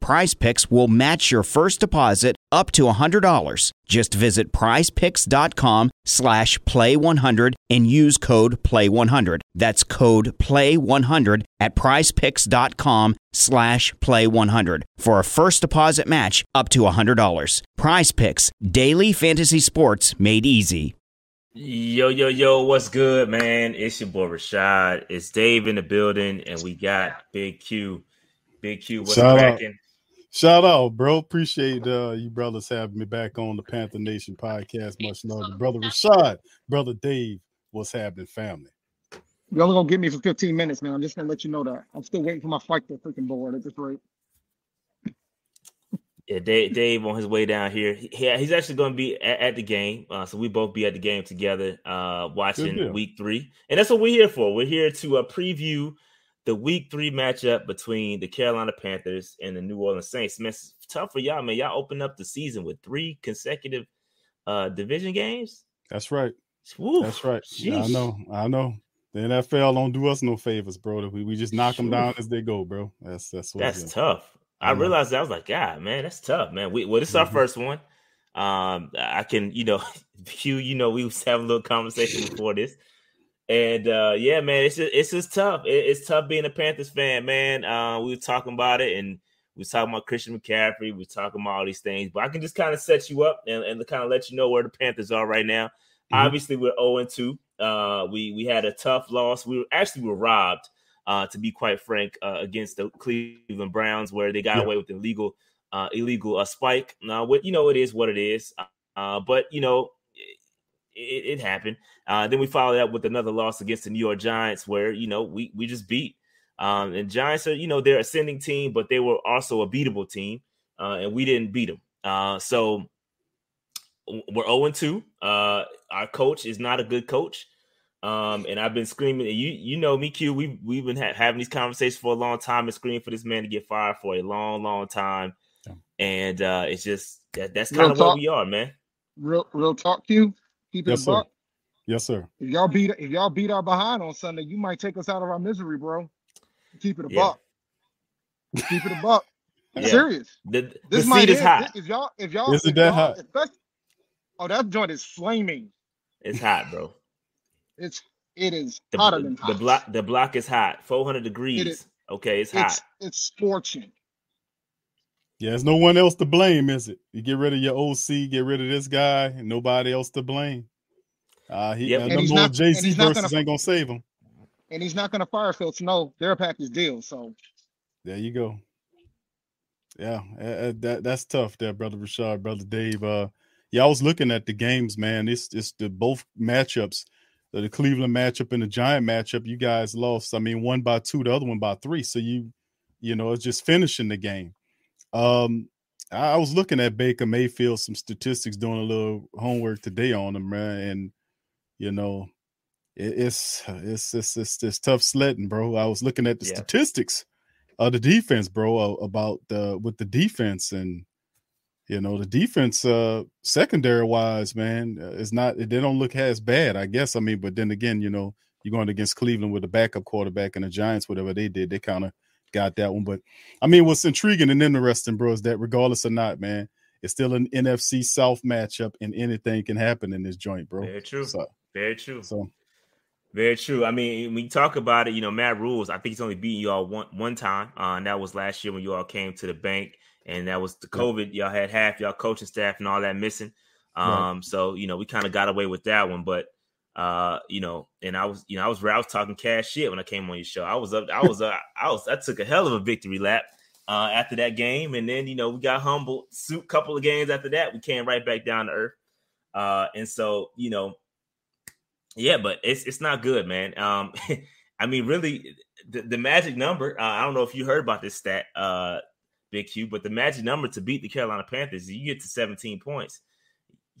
Prize Picks will match your first deposit up to $100. Just visit prizepicks.com slash play100 and use code play100. That's code play100 at prizepicks.com slash play100 for a first deposit match up to $100. Prize Picks, daily fantasy sports made easy. Yo, yo, yo, what's good, man? It's your boy Rashad. It's Dave in the building, and we got Big Q. Big Q, what's Shout out. cracking? Shout out, bro. Appreciate uh, you brothers having me back on the Panther Nation podcast. Much love, brother Rashad, brother Dave. What's happening, family? You're only gonna get me for 15 minutes, man. I'm just gonna let you know that. I'm still waiting for my fight to freaking board at this rate. Yeah, Dave, Dave on his way down here. He, he's actually going to be at, at the game, uh, so we both be at the game together, uh, watching. Week Three, and that's what we're here for. We're here to uh, preview the Week Three matchup between the Carolina Panthers and the New Orleans Saints. Man, it's tough for y'all, man. Y'all open up the season with three consecutive uh, division games. That's right. Woo, That's right. Yeah, I know. I know. The NFL don't do us no favors, bro. We, we just knock them down as they go, bro. That's that's what. That's tough. I Yeah. realized that I was like, God, man, that's tough, man. We well, this is our Mhm. first one. Um, I can, you know, Hugh, you know, we was having a little conversation before this, and uh, yeah, man, it's just, it's just tough. It- it's tough being a Panthers fan, man. Uh, we were talking about it, and we was talking about Christian McCaffrey. We was talking about all these things, but I can just kind of set you up and, and kind of let you know where the Panthers are right now. Mhm. Obviously, we're zero and two. Uh, we we had a tough loss. We were actually we were robbed uh, to be quite frank, uh, against the Cleveland Browns, where they got Yeah. away with illegal, uh, illegal uh, spike. Now, what you know, it is what it is. Uh, but you know, it, it, it happened. Uh, then we followed up with another loss against the New York Giants, where you know we we just beat. Um, and Giants are, you know, they're ascending team, but they were also a beatable team, uh, and we didn't beat them. Uh, so we're 0 2. Uh, our coach is not a good coach. Um, and I've been screaming. You you know me, Q. We we've been ha- having these conversations for a long time and screaming for this man to get fired for a long, long time. Yeah. And uh, it's just that, that's Real kind of where talk. we are, man. Real real talk to you. Keep it Yes, a sir. Yes, sir. If y'all beat if y'all beat our behind on Sunday, you might take us out of our misery, bro. Keep it a Yeah. buck. Keep it a buck. I'm Yeah. serious. The, the This seat might is end- hot. If y'all if y'all Is it that hot? especially- oh, that joint is flaming. It's hot, bro. It's it is The, hotter than hot. the block the block is hot. 400 degrees. is. Okay, it's hot. It's it's scorching. Yeah, there's no one else to blame, is it? You get rid of your OC, get rid of this guy, and nobody else to blame. Uh, he, Yep. uh, And them he's old not- and JC verses gonna- ain't gonna save him. And he's not gonna fire Phil Snow. They're a package deal. So There you go. Yeah, uh, uh, that that's tough there, brother Rashad, brother Dave. Uh, yeah, I was looking at the games, man. It's it's the both matchups, the, the Cleveland matchup and the Giant matchup. You guys lost. I mean, one by two, the other one by three. So you, you know, it's just finishing the game. Um, I, was looking at Baker Mayfield, some statistics, doing a little homework today on him, man, and you know, it, it's it's it's it's it's tough sledding, bro. I was looking at the Yeah. statistics of the defense, bro, about the with the defense and you know the defense uh secondary wise, man, uh, is not they don't look as bad, I guess. I mean, but then again, you know, you're going against Cleveland with a backup quarterback and the Giants, whatever they did, they kind of got that one. But I mean, what's intriguing and interesting, bro, is that regardless or not, man, it's still an NFC South matchup, and anything can happen in this joint, bro. Very true. So, Very true. so Very true. I mean, when you talk about it, you know, Matt Rules, I think he's only beaten you all one one time. Uh, and that was last year when you all came to the bank, and that was the COVID. Y'all had half y'all coaching staff and all that missing. Right. Um, so you know, we kind of got away with that one, but uh, you know, and I was, you know, I was I was talking cash shit when I came on your show. I was up, I was, uh, I was, I took a hell of a victory lap uh, after that game, and then you know we got humbled. Suit couple of games after that, we came right back down to earth. Uh, and so you know, yeah, but it's it's not good, man. Um, I mean, really, the, the magic number. Uh, I don't know if you heard about this stat, uh, Big Q, but the magic number to beat the Carolina Panthers, you get to 17 points.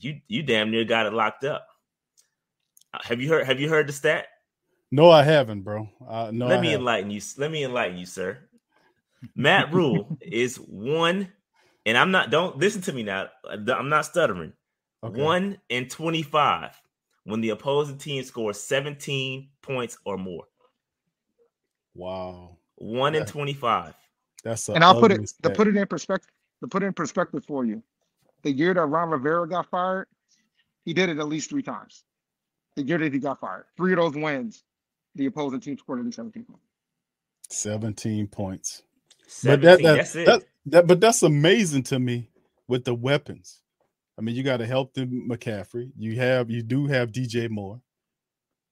You you damn near got it locked up. Have you heard? Have you heard the stat? No, I haven't, bro. Uh, no, let I me haven't. enlighten you. Let me enlighten you, sir. Matt Rhule is one, and I'm not. Don't listen to me now. I'm not stuttering. Okay. One in 25 when the opposing team scores 17 points or more. Wow, One in 25. that's a And I'll put ugly it to put it in perspective. To put it in perspective for you, the year that Ron Rivera got fired, he did it at least three times. The year that he got fired, three of those wins, the opposing team scored at least 17 points. 17 points. 17, But that, that, that's it. that, that but that's amazing to me with the weapons. I mean, you got to help them McCaffrey. You have you do have DJ Moore.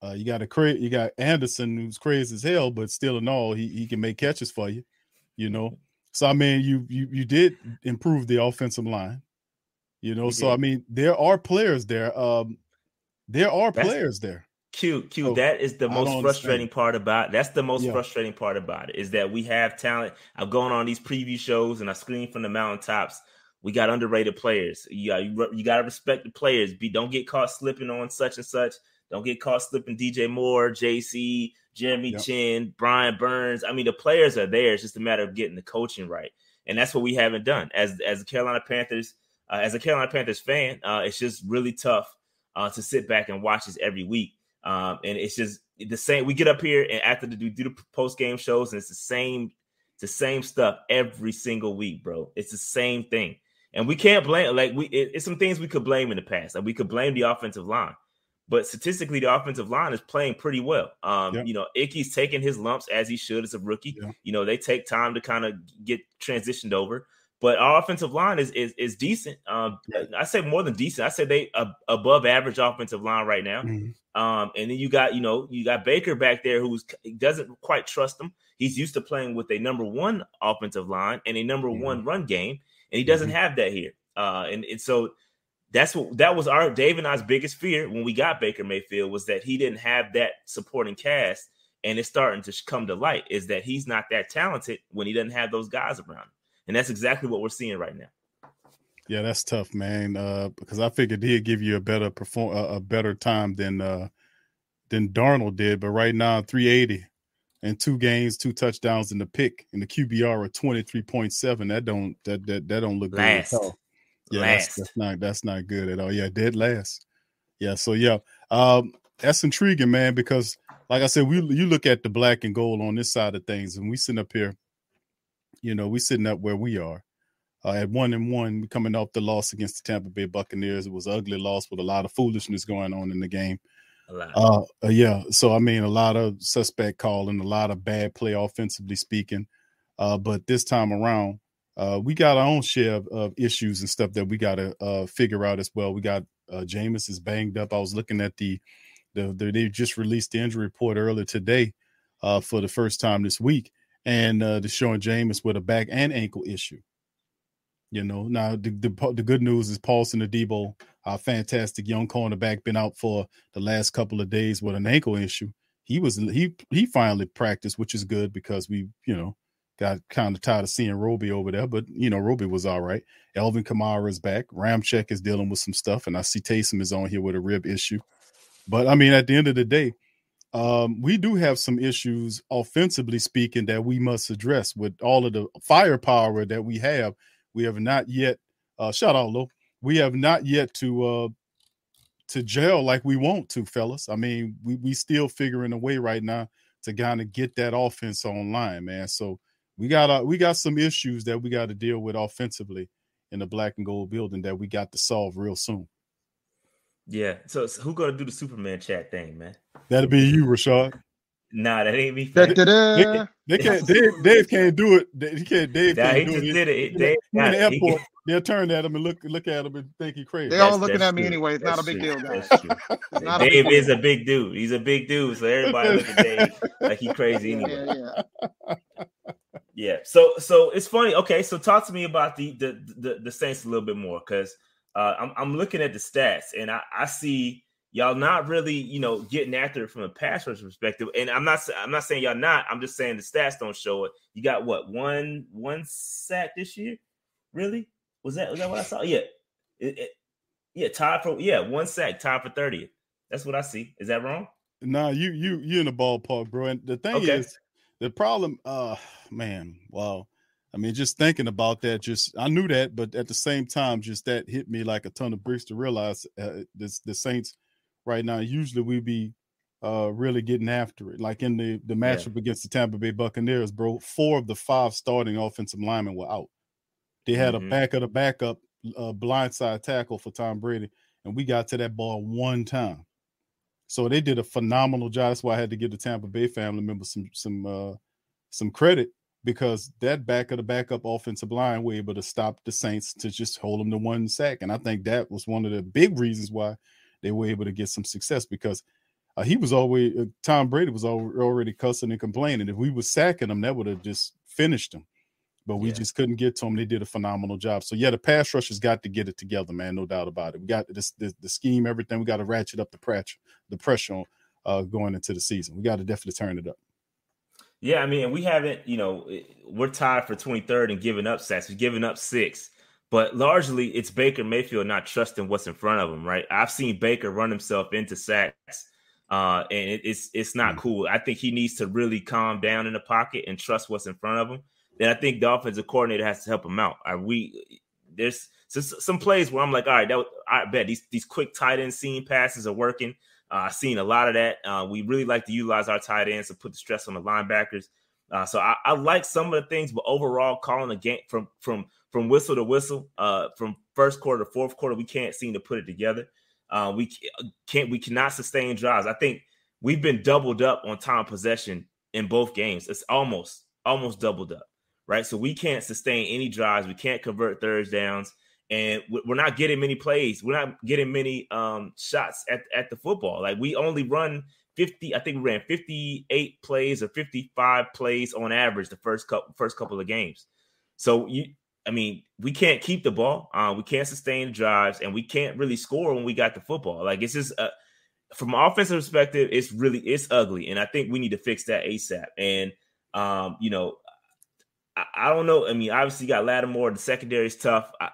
Uh, you got a cra- you got Anderson who's crazy as hell, but still in all, he, he can make catches for you, you know. So I mean, you you you did improve the offensive line, you know. We So I mean, there are players there. Um, there are That's- players there. Q, Q, So, that is the most frustrating part about that's the most Yeah. frustrating part about it is that we have talent. I've gone on these preview shows and I scream from the mountaintops. We got underrated players. You got you, you got to respect the players. Be don't get caught slipping on such and such. Don't get caught slipping. DJ Moore, JC, Jeremy Yep. Chinn, Brian Burns. I mean, the players are there. It's just a matter of getting the coaching right, and that's what we haven't done. As as the Carolina Panthers, uh, as a Carolina Panthers fan, uh, it's just really tough uh, to sit back and watch this every week. Um, and it's just the same. We get up here and after the do, do the post game shows, and it's the same, it's the same stuff every single week, bro. It's the same thing, and we can't blame. Like we, it, it's some things we could blame in the past. Like we could blame the offensive line, but statistically, the offensive line is playing pretty well. Um, you know, Icky's taking his lumps as he should as a rookie. Yeah. You know, they take time to kind of get transitioned over. But our offensive line is is, is decent. Um. I say more than decent. I say they uh, above average offensive line right now. Mhm. Um, and then you got, you know, you got Baker back there who's he doesn't quite trust him. He's used to playing with a number one offensive line and a number Mhm. one run game, and he doesn't Mhm. have that here. Uh, and, and so that's what that was our Dave and I's biggest fear when we got Baker Mayfield was that he didn't have that supporting cast, and it's starting to come to light is that he's not that talented when he doesn't have those guys around him, and that's exactly what we're seeing right now. Yeah, that's tough, man. Uh, because I figured he'd give you a better perform a, a better time than uh than Darnold did. But right now, 380 and two games, two touchdowns in the pick, and the QBR of 23.7. That don't that that that don't look Last. good at all. Yeah, Last. That's, that's not that's not good at all. Yeah, dead last. Yeah, so yeah, um, that's intriguing, man. Because like I said, we you look at the black and gold on this side of things, and we sitting up here, you know, we're sitting up where we are uh, at one and one, We coming off the loss against the Tampa Bay Buccaneers. It was an ugly loss with a lot of foolishness going on in the game. A lot. Uh, uh, yeah, so I mean, a lot of suspect calling, a lot of bad play offensively speaking. Uh, but this time around, uh, we got our own share of, of issues and stuff that we got to uh, figure out as well. We got uh, Jameis is banged up. I was looking at the, the, the they just released the injury report earlier today uh, for the first time this week, and uh, they're with a back and ankle issue. You know, now the, the the good news is Paulson Adebo, our fantastic young cornerback, been out for the last couple of days with an ankle issue. He was he he finally practiced, which is good because we you know got kind of tired of seeing Roby over there. But you know, Roby was all right. Alvin Kamara is back. Ramczyk is dealing with some stuff, and I see Taysom is on here with a rib issue. But I mean, at the end of the day, um, we do have some issues offensively speaking that we must address with all of the firepower that we have. We have not yet uh shout out low. We have not yet to uh to jail like we want to, fellas. I mean, we we still figuring a way right now to kind of get that offense online, man. So we got uh, we got some issues that we got to deal with offensively in the black and gold building that we got to solve real soon. Yeah. So, so who gonna do the Superman chat thing, man? That'll be you, Rashad. Nah, that ain't me. Da, They, can't- they can't. Dave, Dave can't do it. He can't. Dave Nah, can't do just it. did it. Dave he in the it. He- airport. They'll turn at him and look look at him and think he crazy. They all That's- looking that's at me true. anyway. It's not a big true. deal, guys. That's true. It's a big Dave is a big dude. He's a big dude. So everybody look at Dave like he crazy anyway. Yeah, yeah. Yeah. So so it's funny. Okay, so talk to me about the the the, the Saints a little bit more because uh, I'm, I'm looking at the stats and I, I see y'all not really, you know, getting after it from a pass rush perspective. And I'm not I'm not saying y'all not. I'm just saying the stats don't show it. You got what one one sack this year? Really? Was that was that what I saw? Yeah, it, it, yeah, tied for yeah one sack, tied for 30th. That's what I see. Is that wrong? Nah, you you you in the ballpark, bro. And the thing okay. is, the problem, uh, man, wow. I mean, just thinking about that, just I knew that, but at the same time, just that hit me like a ton of bricks to realize uh, this the Saints right now. Usually we be uh really getting after it. Like in the the matchup yeah. against the Tampa Bay Buccaneers, bro. Four of the five starting offensive linemen were out. They had mm-hmm. a back of the backup uh, blindside tackle for Tom Brady, and we got to that ball one time. So they did a phenomenal job. That's why I had to give the Tampa Bay family members some some uh some credit because that back of the backup offensive line were able to stop the Saints to just hold them to one sack. And I think that was one of the big reasons why they were able to get some success because uh, he was always uh, Tom Brady was already cussing and complaining. If we was sacking him, that would have just finished him. But we yeah. just couldn't get to him. They did a phenomenal job. So yeah, the pass rushers got to get it together, man. No doubt about it. We got this, this the scheme, everything. We got to ratchet up the pressure, the pressure on uh, going into the season. We got to definitely turn it up. Yeah, I mean, we haven't, you know, we're tied for 23rd and giving up sacks. We've given up six, but largely it's Baker Mayfield not trusting what's in front of him, right? I've seen Baker run himself into sacks, uh, and it, it's it's not mm-hmm. cool. I think he needs to really calm down in the pocket and trust what's in front of him. Then I think the offensive coordinator has to help him out. Are we there's some plays where I'm like, all right, that I bet these these quick tight end seam passes are working. Uh, seen a lot of that. Uh, we really like to utilize our tight ends to put the stress on the linebackers. Uh, so I, I, like some of the things, but overall, calling a game from from from whistle to whistle, uh, from first quarter to fourth quarter, we can't seem to put it together. Uh, we can't, we cannot sustain drives. I think we've been doubled up on time possession in both games. It's almost almost doubled up, right? So we can't sustain any drives. We can't convert thirds downs and we're not getting many plays. We're not getting many um, shots at, at the football. Like we only run 50, I think we ran 58 plays or 55 plays on average the first couple first couple of games. So you I mean, we can't keep the ball. Uh, we can't sustain drives, and we can't really score when we got the football. Like it's just uh, from an offensive perspective, it's really it's ugly, and I think we need to fix that ASAP. And um, you know, I, I, don't know. I mean, obviously, you got Lattimore. The secondary is tough. I,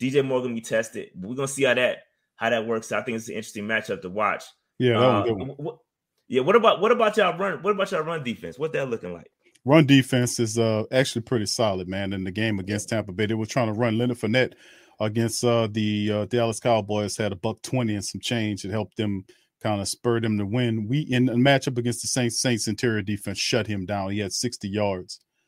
DJ Moore gonna be tested. We're gonna see how that how that works. I think it's an interesting matchup to watch. Yeah, uh, what, yeah. What about what about y'all run? What about y'all run defense? What that looking like? Run defense is uh actually pretty solid, man. In the game against Tampa Bay, they were trying to run Leonard Fournette against uh the uh, Dallas Cowboys. Had a buck twenty and some change. It helped them kind of spur them to win. We in a matchup against the Saints, Saints interior defense shut him down. He had sixty yards.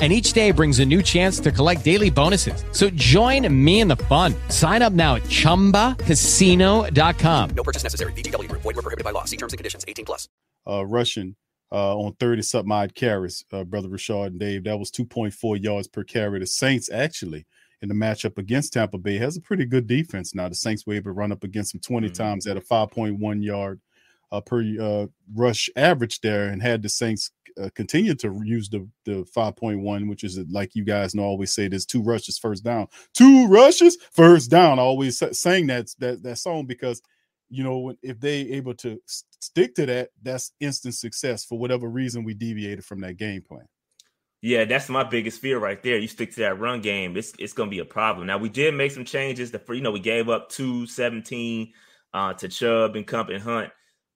and each day brings a new chance to collect daily bonuses. So join me in the fun. Sign up now at ChumbaCasino.com. No purchase necessary. VGW. Void were prohibited by law. See terms and conditions. 18 plus. Uh, Russian uh, on 30 something odd carries, uh, Brother Rashad and Dave. That was 2.4 yards per carry. The Saints actually in the matchup against Tampa Bay has a pretty good defense now. The Saints were able to run up against them 20 mm-hmm. times at a 5.1 yard uh, per uh, rush average there and had the Saints uh, continue to use the the 5.1, which is like you guys know, always say there's two rushes first down, two rushes first down. always saying that that that song because you know if they able to stick to that, that's instant success for whatever reason we deviated from that game plan. Yeah, that's my biggest fear right there. You stick to that run game, it's it's gonna be a problem. Now we did make some changes. The you know we gave up two seventeen uh, to Chubb and Kupp and Hunt.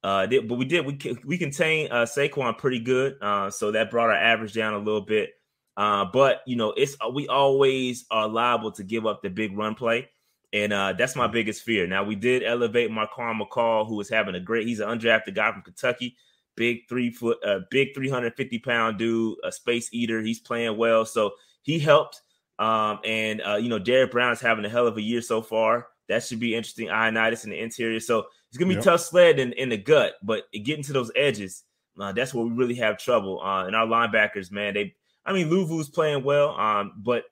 Uh, but we did we we contained uh, Saquon pretty good, uh, so that brought our average down a little bit. Uh, but you know, it's we always are liable to give up the big run play, and uh, that's my biggest fear. Now we did elevate Marquan McCall, who is having a great. He's an undrafted guy from Kentucky, big three foot, uh, big three hundred fifty pound dude, a space eater. He's playing well, so he helped. Um, and uh, you know, Derrick Brown is having a hell of a year so far. That should be interesting. Ioannidis in the interior, so it's gonna be yep. tough sled in, in the gut, but getting to those edges, uh, that's where we really have trouble. Uh, and our linebackers, man, they I mean, Luvu's playing well, um, but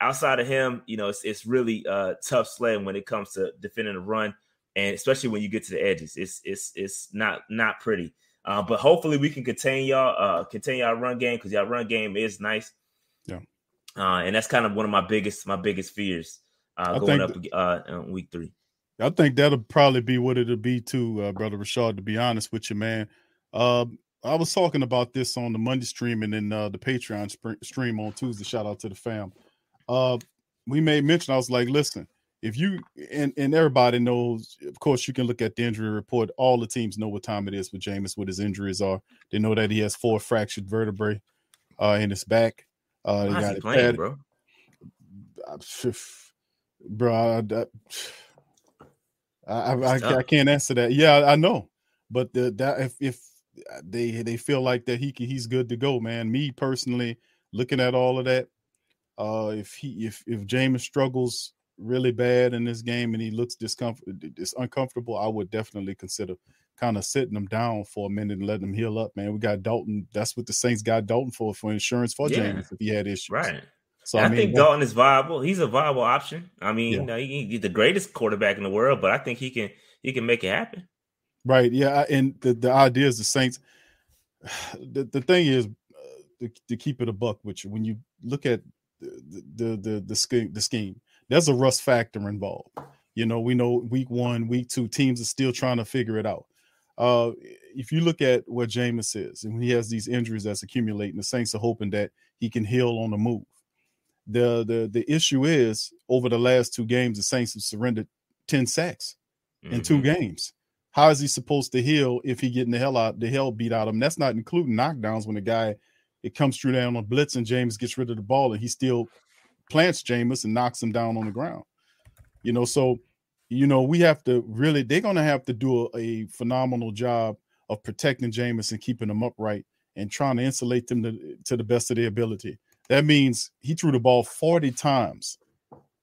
outside of him, you know, it's it's really uh, tough sledding when it comes to defending the run, and especially when you get to the edges, it's it's it's not not pretty. Uh, but hopefully, we can contain y'all, uh, contain y'all run game because y'all run game is nice. Yeah, uh, and that's kind of one of my biggest my biggest fears uh, going up uh, in week three. I think that'll probably be what it'll be too, uh, brother Rashad. To be honest with you, man. Uh, I was talking about this on the Monday stream and then uh, the Patreon sp- stream on Tuesday. Shout out to the fam. Uh, we made mention. I was like, listen, if you and, and everybody knows, of course, you can look at the injury report. All the teams know what time it is with Jameis, what his injuries are. They know that he has four fractured vertebrae uh, in his back. Uh, they got it playing, bro. bro, I, I, I, I, can't answer that. Yeah, I know, but the, that if if they they feel like that he he's good to go, man. Me personally, looking at all of that, uh, if he if if Jameis struggles really bad in this game and he looks discomfort it's uncomfortable, I would definitely consider kind of sitting him down for a minute and letting him heal up, man. We got Dalton. That's what the Saints got Dalton for for insurance for yeah. Jameis if he had issues. Right. So I, I mean, think Dalton is viable. He's a viable option. I mean, yeah. you know, he, he's the greatest quarterback in the world, but I think he can he can make it happen. Right. Yeah. And the, the idea is the Saints. The, the thing is uh, to, to, keep it a buck which. When you look at the the the, the scheme, the scheme, there's a rust factor involved. You know, we know week one, week two, teams are still trying to figure it out. Uh, if you look at what Jameis is, and he has these injuries that's accumulating, the Saints are hoping that he can heal on the move. The the the issue is over the last two games, the Saints have surrendered 10 sacks mm-hmm. in two mm-hmm. games. How is he supposed to heal if he getting the hell out the hell beat out of him? That's not including knockdowns when the guy it comes through down on blitz and Jameis gets rid of the ball and he still plants Jameis and knocks him down on the ground. You know, so you know we have to really they're gonna have to do a, a phenomenal job of protecting Jameis and keeping him upright and trying to insulate them to, to the best of their ability. That means he threw the ball 40 times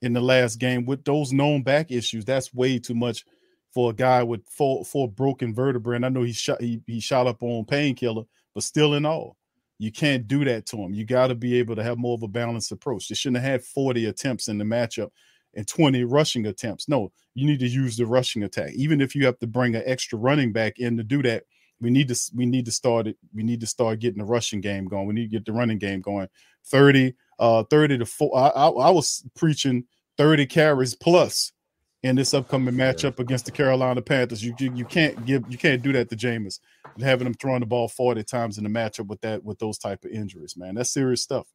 in the last game with those known back issues. That's way too much for a guy with four four broken vertebrae. And I know he shot he, he shot up on painkiller, but still in all, you can't do that to him. You got to be able to have more of a balanced approach. They shouldn't have had 40 attempts in the matchup and 20 rushing attempts. No, you need to use the rushing attack. Even if you have to bring an extra running back in to do that, we need to we need to start it. We need to start getting the rushing game going. We need to get the running game going. 30, uh, 30 to four. I, I, I was preaching 30 carries plus in this upcoming matchup against the Carolina Panthers. You, you, you can't give you can't do that to Jameis and having him throwing the ball 40 times in the matchup with that with those type of injuries, man. That's serious stuff.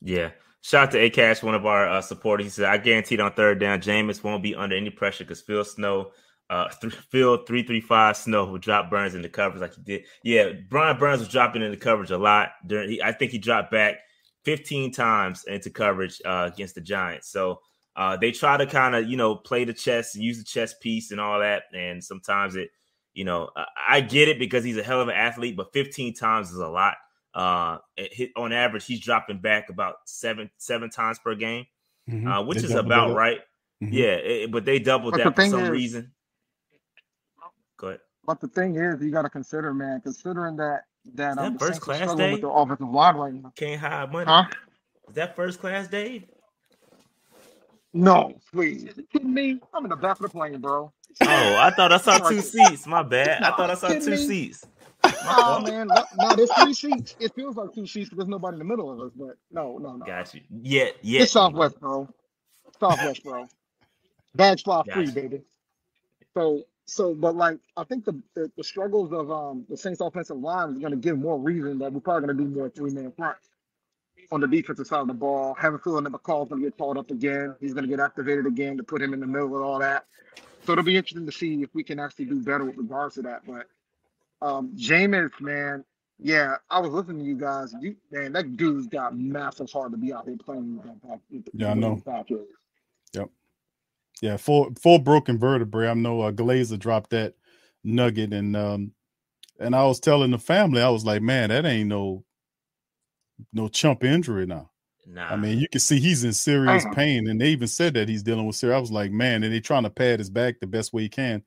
Yeah. Shout out to A Cash, one of our uh, supporters. He said, I guaranteed on third down, Jameis won't be under any pressure because Phil Snow, uh, th- Phil 335 Snow will drop Burns in the coverage like he did. Yeah, Brian Burns was dropping in the coverage a lot. during. He, I think he dropped back 15 times into coverage uh, against the Giants. So uh, they try to kind of you know play the chess, and use the chess piece and all that, and sometimes it, you know, I get it because he's a hell of an athlete, but 15 times is a lot. Uh, hit, on average, he's dropping back about seven seven times per game, mm-hmm. uh, which they is about right. Mm-hmm. Yeah, it, but they doubled but that the for some is, reason. But the thing is, you got to consider, man, considering that that, um, that first class day with the offensive line right now. Can't hide money. Huh? Is that first class day? No, please. Are you kidding me? I'm in the back of the plane, bro. Oh, I thought I saw two seats. My bad. I thought I saw two me? seats. Oh man, no, there's three seats. It feels like two seats because there's nobody in the middle of us. But no, no, no. Got you. Yeah, yeah. It's Southwest, bro. Southwest, bro. Bags fly free, baby. So, so, but like, I think the, the, the struggles of um the Saints offensive line is going to give more reason that we're probably going to do more three man front on the defensive side of the ball. Have a feeling that McCall's going to get called up again. He's going to get activated again to put him in the middle of all that. So it'll be interesting to see if we can actually do better with regards to that. But um Jameis, man, yeah, I was listening to you guys. You, man, that dude's got massive heart to be out here playing. Yeah, I know. Yep. Yeah, full full broken vertebrae. I know uh, Glazer dropped that nugget, and um, and I was telling the family, I was like, man, that ain't no no chump injury now. Nah. I mean, you can see he's in serious uh-huh. pain, and they even said that he's dealing with serious. I was like, man, and they're trying to pad his back the best way he can.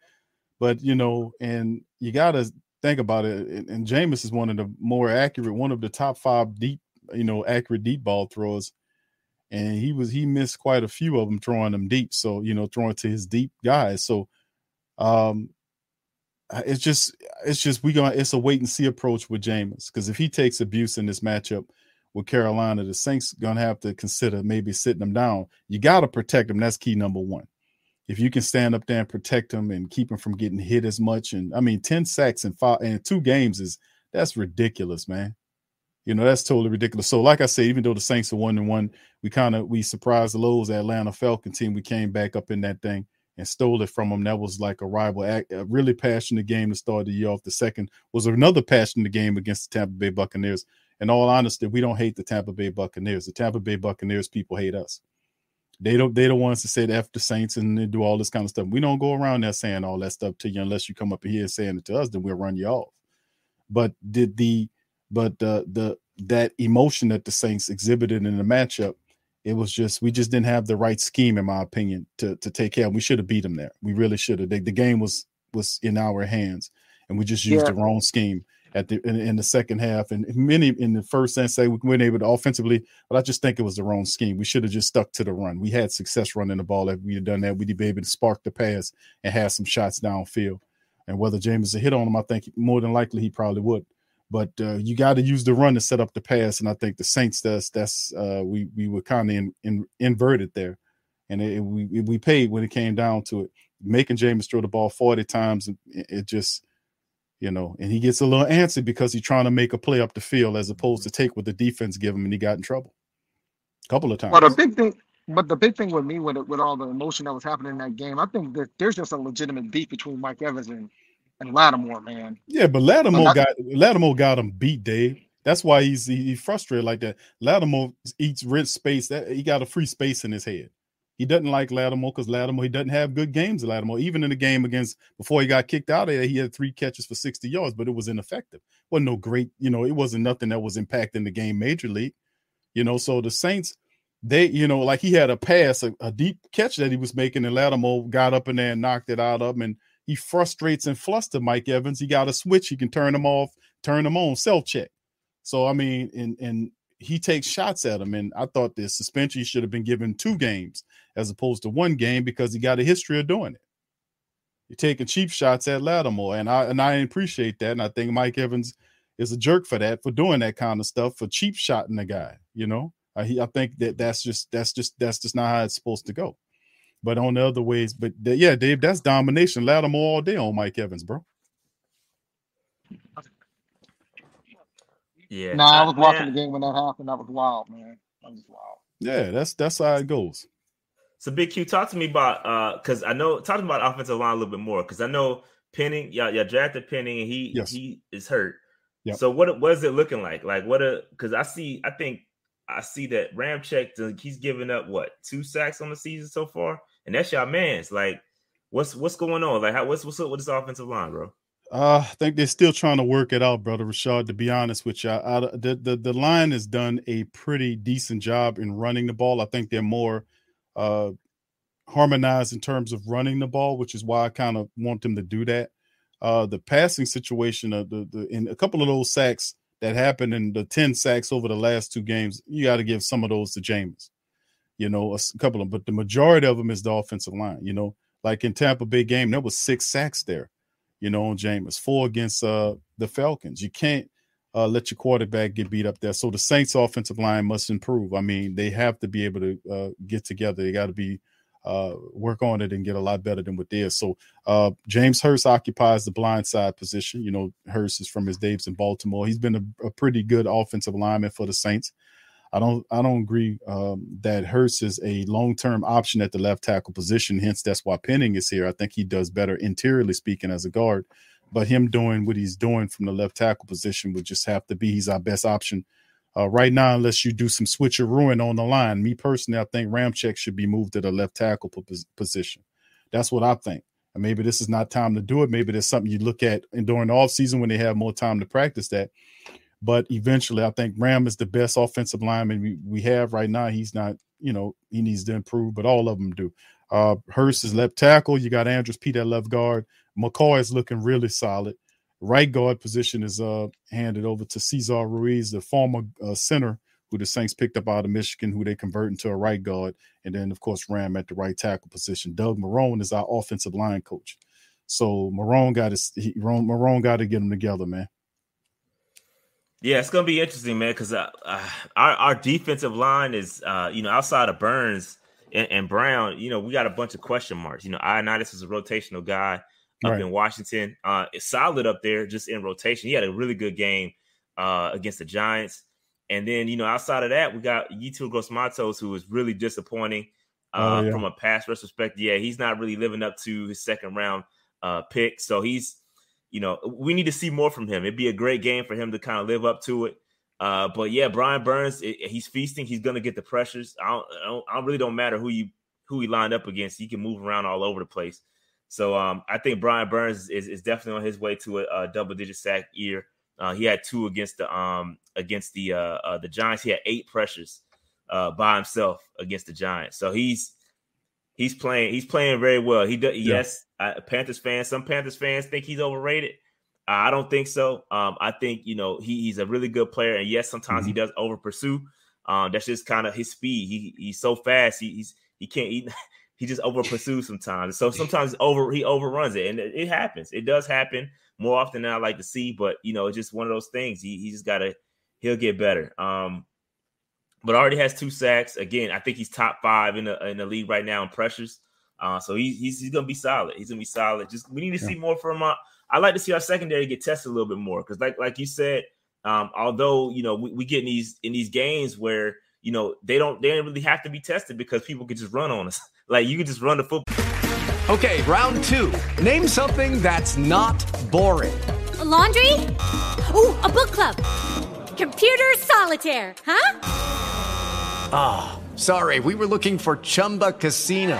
But you know, and you got to think about it. And, and Jameis is one of the more accurate, one of the top five deep you know, accurate deep ball throws, and he was he missed quite a few of them throwing them deep. So you know, throwing to his deep guys. So, um, it's just it's just we gonna it's a wait and see approach with Jameis because if he takes abuse in this matchup with Carolina, the Saints gonna have to consider maybe sitting him down. You got to protect him. That's key number one. If you can stand up there and protect him and keep him from getting hit as much, and I mean, ten sacks in five and two games is that's ridiculous, man. You know, that's totally ridiculous. So, like I said, even though the Saints are one and one, we kind of we surprised the Lowe's Atlanta Falcon team. We came back up in that thing and stole it from them. That was like a rival, a really passionate game to start the year off. The second was another passionate game against the Tampa Bay Buccaneers. In all honesty, we don't hate the Tampa Bay Buccaneers. The Tampa Bay Buccaneers people hate us. They don't. They're the ones to say the F the Saints and they do all this kind of stuff. We don't go around there saying all that stuff to you unless you come up here saying it to us. Then we'll run you off. But did the but the the that emotion that the Saints exhibited in the matchup it was just we just didn't have the right scheme, in my opinion, to to take care. of We should have beat them there. We really should have. The, the, game was was in our hands, and we just used yeah. the wrong scheme at the in, in, the second half. And many in the first and say we weren't able to offensively, but I just think it was the wrong scheme. We should have just stuck to the run. We had success running the ball. If we had done that, we'd be able to spark the pass and have some shots downfield. And whether Jameis hit on him, I think more than likely he probably would but uh, you got to use the run to set up the pass. And I think the Saints that's that's uh, we we were kind of in, in, inverted there, and it, we we paid when it came down to it. Making Jameis throw the ball forty times, it just you know, and he gets a little antsy because he's trying to make a play up the field as opposed to take what the defense give him, and he got in trouble a couple of times. But a big thing. But the big thing with me, with with all the emotion that was happening in that game, I think that there's just a legitimate beef between Mike Evans and and Lattimore, man. Yeah, but Lattimore got Lattimore got him beat, Dave. That's why he's he, frustrated like that. Lattimore eats rent space. That he got a free space in his head. He doesn't like Lattimore because Lattimore he doesn't have good games. Lattimore, even in the game against before he got kicked out of there, he had three catches for sixty yards, but it was ineffective. wasn't no great, you know, it wasn't nothing that was impacting the game major league. You know, so the Saints, they, you know, like he had a pass, a, a deep catch that he was making, and Lattimore got up in there and knocked it out of him. And he frustrates and fluster Mike Evans. He got a switch. He can turn him off, turn him on, self check. So I mean, and and he takes shots at him. And I thought the suspension should have been given two games as opposed to one game because he got a history of doing it. You're taking cheap shots at Lattimore, and I and I appreciate that. And I think Mike Evans is a jerk for that, for doing that kind of stuff, for cheap shotting the guy. You know, I, he, I think that that's just that's just that's just not how it's supposed to go but on the other ways. But yeah, Dave, that's domination. Lattimore all day on Mike Evans, bro. Yeah. No, nah, I was watching the game when that happened. That was wild, man. That was wild. Yeah, that's that's how it goes. So Big Q, talk to me about uh because I know talking about offensive line a little bit more because I know Penning, y'all, y'all drafted Penning and he yes. he is hurt. Yep. So what what is it looking like? Like what a because I see I think I see that Ramczyk he's giving up what two sacks on the season so far and that's your man's. Like, what's what's going on? Like, how what's what's up with this offensive line, bro? Uh, I think they're still trying to work it out, brother Rashad. To be honest with you, I, I, the, the the line has done a pretty decent job in running the ball. I think they're more uh, harmonized in terms of running the ball, which is why I kind of want them to do that. Uh, the passing situation, uh, the, the in a couple of those sacks that happened in the ten sacks over the last two games, you got to give some of those to Jameis you know, a couple of them, but the majority of them is the offensive line. You know, like in Tampa Bay game, there was six sacks there. You know, on Jameis, four against uh, the Falcons. You can't uh, let your quarterback get beat up there. So the Saints' offensive line must improve. I mean, they have to be able to uh, get together. They got to be uh, work on it and get a lot better than what they are. So uh, James Hurst occupies the blind side position. You know, Hurst is from his days in Baltimore. He's been a, a pretty good offensive lineman for the Saints. I don't I don't agree um, that Hurst is a long term option at the left tackle position. Hence, that's why Penning is here. I think he does better interiorly speaking as a guard, but him doing what he's doing from the left tackle position would just have to be he's our best option uh, right now, unless you do some switcherooing on the line. Me personally, I think Ramczyk should be moved to the left tackle position. That's what I think. And maybe this is not time to do it. Maybe there's something you look at and during the off season when they have more time to practice that. But eventually, I think Ram is the best offensive lineman we, we have right now. He's not, you know, he needs to improve, but all of them do. Uh, Hurst is left tackle. You got Andrus Peat at left guard. McCoy is looking really solid. Right guard position is uh, handed over to Cesar Ruiz, the former uh, center who the Saints picked up out of Michigan, who they convert into a right guard, and then of course Ram at the right tackle position. Doug Marrone is our offensive line coach. So Marrone got to Marrone got to get them together, man. Yeah, it's gonna be interesting, man, because uh, uh, our our defensive line is, uh, you know, outside of Burns and, and, Brown, you know, we got a bunch of question marks. You know, Ioannidis is a rotational guy up right. in Washington. Uh, it's solid up there, just in rotation. He had a really good game uh, against the Giants, and then you know, outside of that, we got Yetur Gross-Matos, who is really disappointing uh, oh, yeah. from a pass rush perspective. Yeah, he's not really living up to his second round uh, pick, so he's you know, we need to see more from him. It'd be a great game for him to kind of live up to it. Uh, but yeah, Brian Burns, it, he's feasting. He's going to get the pressures. I don't, I don't, I really don't matter who you who he lined up against. He can move around all over the place. So um, I think Brian Burns is, is definitely on his way to a, a double digit sack year. Uh, he had two against the um against the uh, uh, the Giants. He had eight pressures uh, by himself against the Giants. So he's he's playing he's playing very well. He does yeah. yes, uh, Panthers fans, some Panthers fans think he's overrated. I don't think so. Um, I think you know he, he's a really good player, and yes, sometimes mm-hmm. he does over pursue. Um, that's just kind of his speed. He he's so fast. He, he's he can't eat. He just over pursues sometimes. So sometimes over he overruns it, and it, it, happens. It does happen more often than I like to see. But you know, it's just one of those things. He he just gotta he'll get better. Um, but already has two sacks. Again, I think he's top five in the in the league right now in pressures. Uh, so he, he's he's gonna be solid. He's gonna be solid. Just we need to yeah. see more from. Uh, I like to see our secondary get tested a little bit more because, like like you said, um, although you know we, we get in these in these games where you know they don't they don't really have to be tested because people can just run on us. like you can just run the football. Okay, round two. Name something that's not boring. A laundry. Ooh, a book club. Computer solitaire. Huh? Ah, oh, sorry. We were looking for Chumba Casino.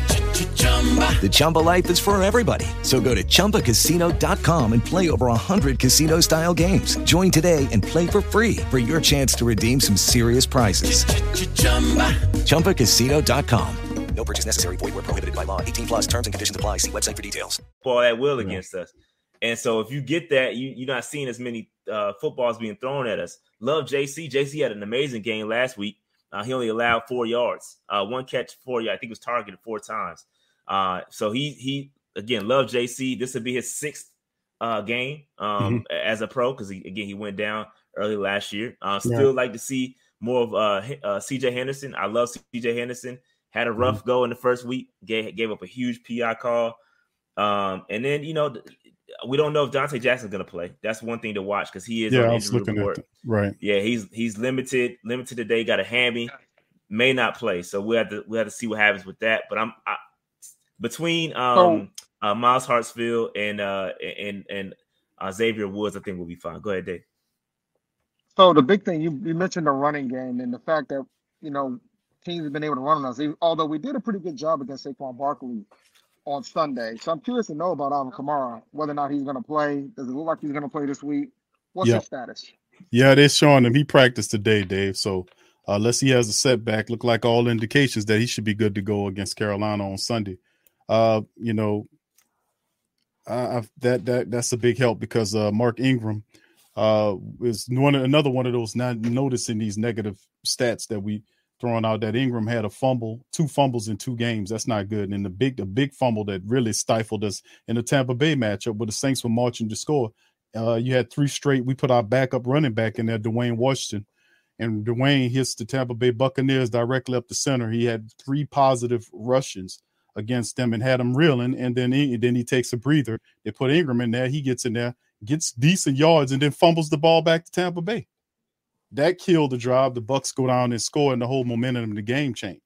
The Chumba life is for everybody. So go to ChumbaCasino.com and play over 100 casino style games. Join today and play for free for your chance to redeem some serious prizes. Ch-ch-chumba. ChumbaCasino.com. No purchase necessary. Void where prohibited by law. 18 plus terms and conditions apply. See website for details. Ball at will against us. And so if you get that, you, you're not seeing as many uh, footballs being thrown at us. Love JC. JC had an amazing game last week. Uh, he only allowed four yards, uh, one catch, four yards. I think it was targeted four times. Uh, so he he again love JC. This will be his sixth uh, game um, mm-hmm. as a pro because again he went down early last year. Uh, still yeah. like to see more of uh, uh, CJ Henderson. I love CJ Henderson. Had a rough mm-hmm. go in the first week. Gave, gave up a huge PI call. Um, and then you know we don't know if Donte Jackson's going to play. That's one thing to watch because he is yeah, on injury report. Right. Yeah, he's he's limited limited today. Got a hammy, may not play. So we have to we have to see what happens with that. But I'm I, between um so, uh, Myles Hartsfield and uh and and uh, Xavier Woods, I think will be fine. Go ahead, Dave. So the big thing you, you mentioned the running game and the fact that you know teams have been able to run on us. Although we did a pretty good job against Saquon Barkley on Sunday, so I'm curious to know about Alvin Kamara, whether or not he's going to play. Does it look like he's going to play this week? What's yep. his status? Yeah, they're showing him he practiced today, Dave. So uh, unless he has a setback, look like all indications that he should be good to go against Carolina on Sunday uh, you know, I, that that that's a big help because uh, Mark Ingram uh, is one another one of those not noticing these negative stats that we throwing out. That Ingram had a fumble, two fumbles in two games. That's not good. And the big the big fumble that really stifled us in the Tampa Bay matchup where the Saints were marching to score. Uh, you had three straight. We put our backup running back in there, Dwayne Washington, and Dwayne hits the Tampa Bay Buccaneers directly up the center. He had three positive rushes against them and had them reeling. And then he, then he takes a breather. They put Ingram in there. He gets in there, gets decent yards, and then fumbles the ball back to Tampa Bay. That killed the drive. The Bucks go down and score, and the whole momentum of the game changed.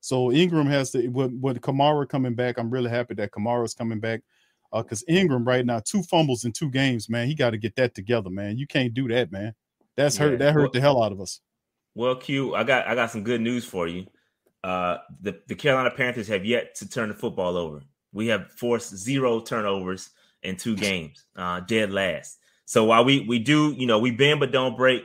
So Ingram has to with, with Kamara coming back. I'm really happy that Kamara's coming back because uh, Ingram right now two fumbles in two games, man. He got to get that together, man. You can't do that, man. That's yeah. hurt. That hurt well, the hell out of us. Well, Q, I got I got some good news for you. Uh, the the Carolina Panthers have yet to turn the football over. We have forced zero turnovers in two games, uh, dead last. So while we we do, you know, we bend but don't break,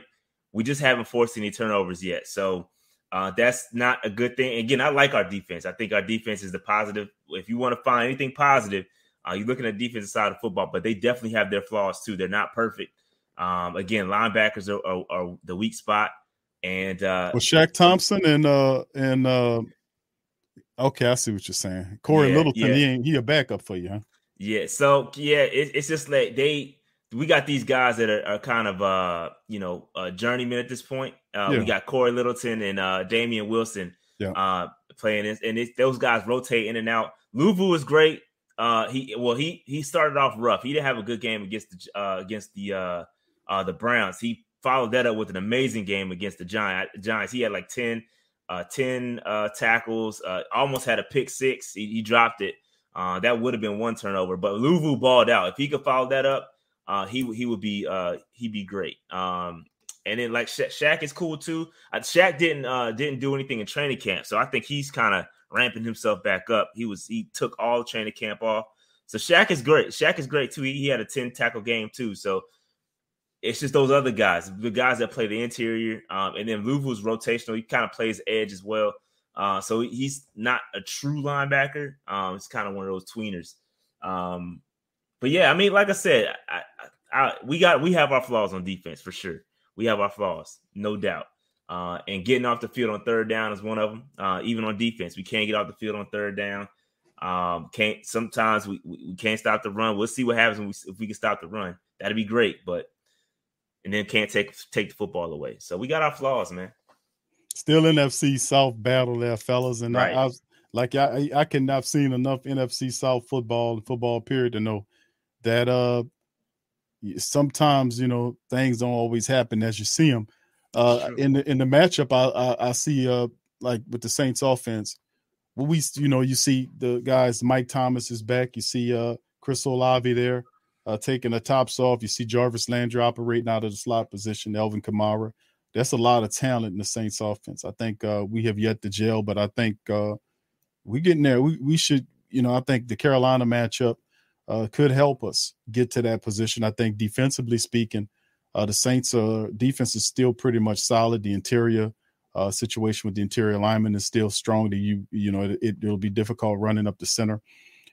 we just haven't forced any turnovers yet. So uh, that's not a good thing. Again, I like our defense. I think our defense is the positive. If you want to find anything positive, uh, you're looking at defensive side of football, but they definitely have their flaws too. They're not perfect. Um, again, linebackers are, are, are, the weak spot. And uh, well, Shaq Thompson and uh and uh okay, I see what you're saying. Corey yeah, Littleton, yeah. he ain't he a backup for you, huh? Yeah. So yeah, it, it's just like they we got these guys that are, are kind of uh you know uh journeyman at this point. Uh, yeah. We got Corey Littleton and uh Damien Wilson yeah. uh playing this, and it's, those guys rotate in and out. Luvu is great. Uh, he well he he started off rough. He didn't have a good game against the uh, against the uh, uh, the Browns. He followed that up with an amazing game against the Giant, Giants. He had like 10, uh, 10 uh, tackles, uh, almost had a pick six. He, he dropped it. Uh, that would have been one turnover, but Luvu balled out. If he could follow that up, uh, he he would be uh, he'd be great. Um, and then like Sha- Shaq is cool too. Uh, Shaq didn't didn't do anything in training camp, so I think he's kind of ramping himself back up. He was he took all training camp off. So Shaq is great. Shaq is great too. He, he had a 10 tackle game too. So it's just those other guys, the guys that play the interior. Um, and then Luvu's rotational. He kind of plays edge as well. Uh, so he's not a true linebacker. Um, it's kind of one of those tweeners. Um, but yeah, I mean, like I said, I, I, I, we got we have our flaws on defense for sure. We have our flaws, no doubt. Uh, and getting off the field on third down is one of them. Uh, even on defense, we can't get off the field on third down. Um, can't sometimes we, we can't stop the run. We'll see what happens we, if we can stop the run. That'd be great, but and then can't take take the football away. So we got our flaws, man. Still NFC South battle there, fellas, and right. I, I like I I can I've seen enough NFC South football and football period to know that uh sometimes you know things don't always happen as you see them. Uh, sure. in the in the matchup, I, I, I see uh like with the Saints offense, we you know you see the guys Mike Thomas is back. You see uh Chris Olave there uh, taking the tops off. You see Jarvis Landry operating out of the slot position. Alvin Kamara. That's a lot of talent in the Saints offense. I think uh, we have yet to gel, but I think uh, we getting there. We we should you know I think the Carolina matchup uh, could help us get to that position. I think defensively speaking, uh, the Saints' uh, defense is still pretty much solid. The interior situation with the interior lineman is still strong. That you you know it, will be difficult running up the center.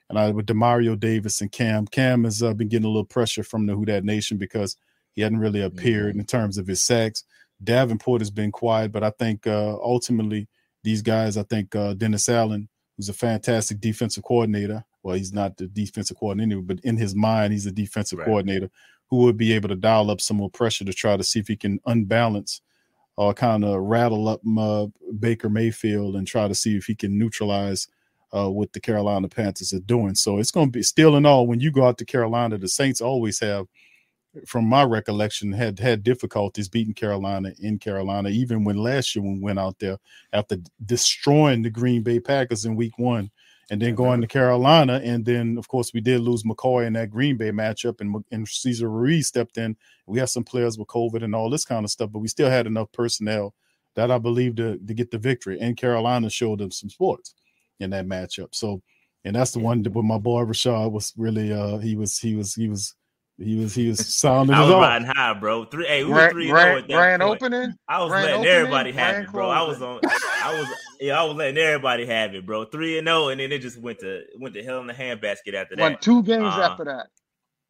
And I with Demario Davis and Cam. Cam has uh, been getting a little pressure from the Who That Nation because he hadn't really appeared mm-hmm. in terms of his sacks. Davenport has been quiet, but I think uh, ultimately these guys. I think uh, Dennis Allen, who's a fantastic defensive coordinator. Well, he's not the defensive coordinator, but in his mind, he's a defensive right. coordinator who would be able to dial up some more pressure to try to see if he can unbalance or kind of rattle up uh, Baker Mayfield and try to see if he can neutralize uh, what the Carolina Panthers are doing. So it's going to be still in all when you go out to Carolina, the Saints always have, from my recollection, had had difficulties beating Carolina in Carolina, even when last year when we went out there after destroying the Green Bay Packers in week one and then going to Carolina. And then, of course, we did lose McCoy in that Green Bay matchup, and, and Cesar Ruiz stepped in. We had some players with COVID and all this kind of stuff, but we still had enough personnel that I believe to, to get the victory. And Carolina showed them some sports in that matchup. So, and that's the one that with my boy Rashad was really, uh, he was, he was, he was, he was he was sounding. I was riding high, bro. Three, hey, we were three grand, oh grand opening. I was letting opening, everybody have it, bro. Closing. I was on. I was yeah, I was letting everybody have it, bro. Three and zero, oh, and then it just went to went to hell in the handbasket after that. Won two games uh, after that.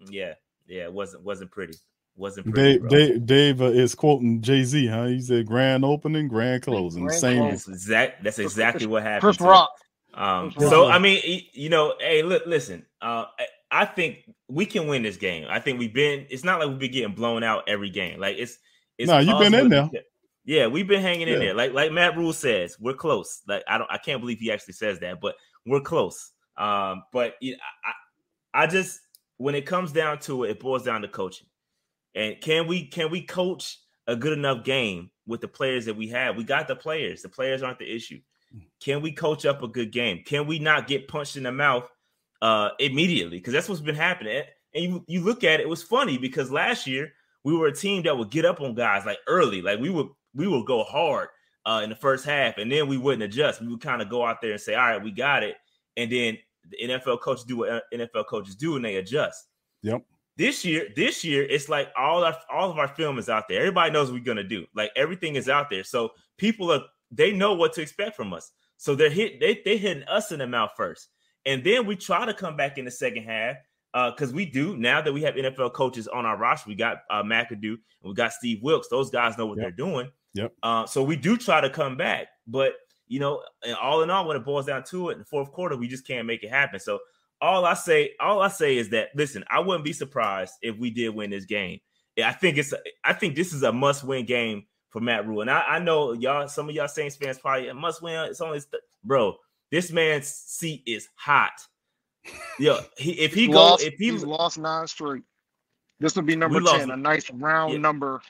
Yeah, yeah, it wasn't wasn't pretty. Wasn't pretty, Dave, Dave, Dave uh, is quoting Jay Z, huh? He said grand opening, grand closing. Grand Same. That's, exact, that's exactly what happened. Chris Rock. Um, so I mean, you know, hey, look, listen. Uh, I think we can win this game. I think we've been. It's not like we've been getting blown out every game. Like it's. it's no, you've been in there. Yeah, we've been hanging in Yeah. there. Like like Matt Rhule says, we're close. Like I don't I can't believe he actually says that, but we're close. Um, but you know, I, I just when it comes down to it, it boils down to coaching. And can we can we coach a good enough game with the players that we have? We got the players. The players aren't the issue. Can we coach up a good game? Can we not get punched in the mouth uh immediately? Because that's what's been happening. And- you, you look at it, it was funny because last year we were a team that would get up on guys like early. Like we would we would go hard uh in the first half, and then we wouldn't adjust. We would kind of go out there and say, All right, we got it. And then the NFL coaches do what NFL coaches do and they adjust. Yep. This year, this year, it's like all our all of our film is out there. Everybody knows what we're gonna do. Like everything is out there. So people are they know what to expect from us. So they're hit they they hitting us in the mouth first. And then we try to come back in the second half. Uh, because we do now that we have NFL coaches on our roster, we got uh McAdoo and we got Steve Wilks. Those guys know what Yep. they're doing. Yep. Uh, so we do try to come back, but you know, and all in all, when it boils down to it, in the fourth quarter, we just can't make it happen. So all I say, all I say is that listen, I wouldn't be surprised if we did win this game. I think it's, I think this is a must-win game for Matt Rhule, and I, I know y'all, some of y'all Saints fans probably must-win. It's only, th- bro, this man's seat is hot. Yo, he, if he He's go, lost, if he he's lost nine straight. This would be number lost- 10, a nice round Yeah. number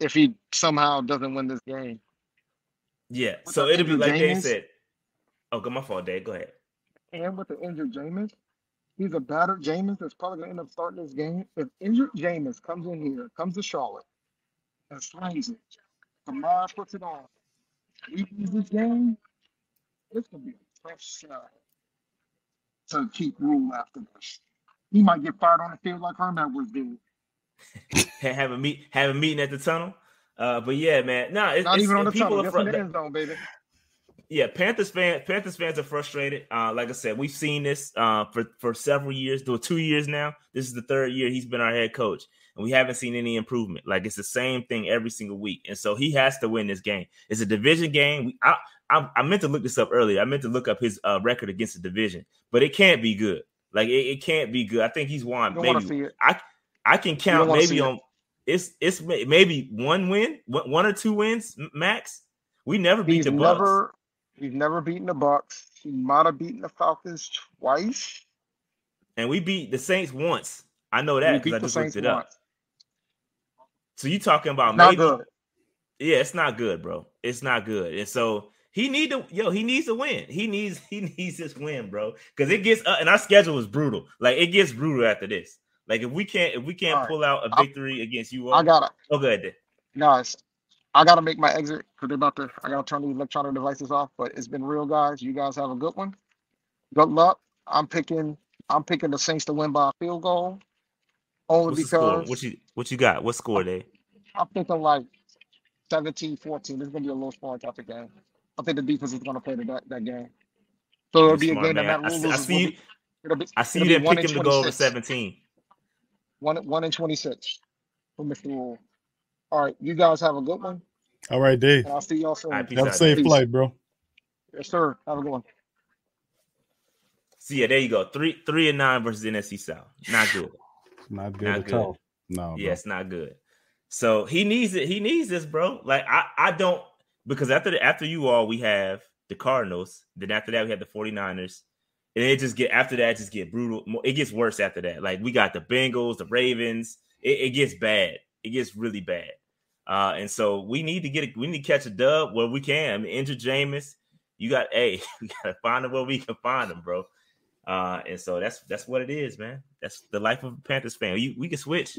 if he somehow doesn't win this game. yeah, so it'll be like they said. Oh, go my fault, Dave. Go ahead. And with the injured Jameis, he's a battered Jameis that's probably going to end up starting this game. If injured Jameis comes in here, comes to Charlotte, and slings it, Kamara puts it on, we lose this game, it's going to be a tough shot to keep Rhule after this. He might get fired on the field like Herm Edwards did. Ha- have a meet, have a meeting at the tunnel. Uh, but yeah, man, no, it's, Not it's- even on the people tunnel, just in the end zone, baby. yeah, Panthers fans, Panthers fans are frustrated. Uh, like I said, we've seen this uh, for for several years, two years now. This is the third year he's been our head coach, and we haven't seen any improvement. Like it's the same thing every single week, and so he has to win this game. It's a division game. We, I, I, I meant to look this up earlier. I meant to look up his uh, record against the division, but it can't be good. Like it, it can't be good. I think he's won. You don't want to Maybe. I I can count maybe see it. on it's it's maybe one win, one or two wins max. We never beat He's the Bucks. never, he's never beaten the Bucks. He might have beaten the Falcons twice. and we beat the Saints once. I know that because I just Saints looked it up. So you talking about Not maybe? good. Yeah, it's not good, bro. It's not good, and so he need to yo. He needs to win. He needs he needs this win, bro. Because it gets uh, and our schedule is brutal. Like it gets brutal after this. Like if we can't if we can't right. pull out a victory against you, I gotta, oh then. guys. I gotta make my exit because they're about to. I gotta turn the electronic devices off. But it's been real, guys. You guys have a good one. Good luck. I'm picking. I'm picking the Saints to win by a field goal, only What's the score? because What you what you got? What score, Dave? I'm thinking like 17, 14. This is gonna be a low scoring type of game. I think the defense is gonna play the, that, that game. So it'll You're be a smart, game that man. Matt I Rhule see, I loses. see Will you. be- It'll be, I see it'll you be didn't one pick in him to go over 26. seventeen. One one in twenty six for Mr. Rhule. All right, you guys have a good one, All right, Dave. and I'll see y'all soon. All right, peace Have a out, safe Dave. Peace. flight, bro. Yes, sir. Have a good one. See, yeah, there you go. Three three and nine versus NFC South. Not good. Not good Not at good. all. No, Yeah, it's not good. So he needs it. He needs this, bro. Like I, I don't because after the, after you all, we have the Cardinals. Then after that, we have the 49ers. And it just get after that, just get brutal. It gets worse after that. Like we got the Bengals, the Ravens. It, it gets bad. It gets really bad. Uh, and so we need to get a, we need to catch a dub where we can. I mean, injured Jameis. You got hey, we gotta find him where we can find him, bro. Uh, and so that's that's what it is, man. That's the life of a Panthers fan. You we can switch.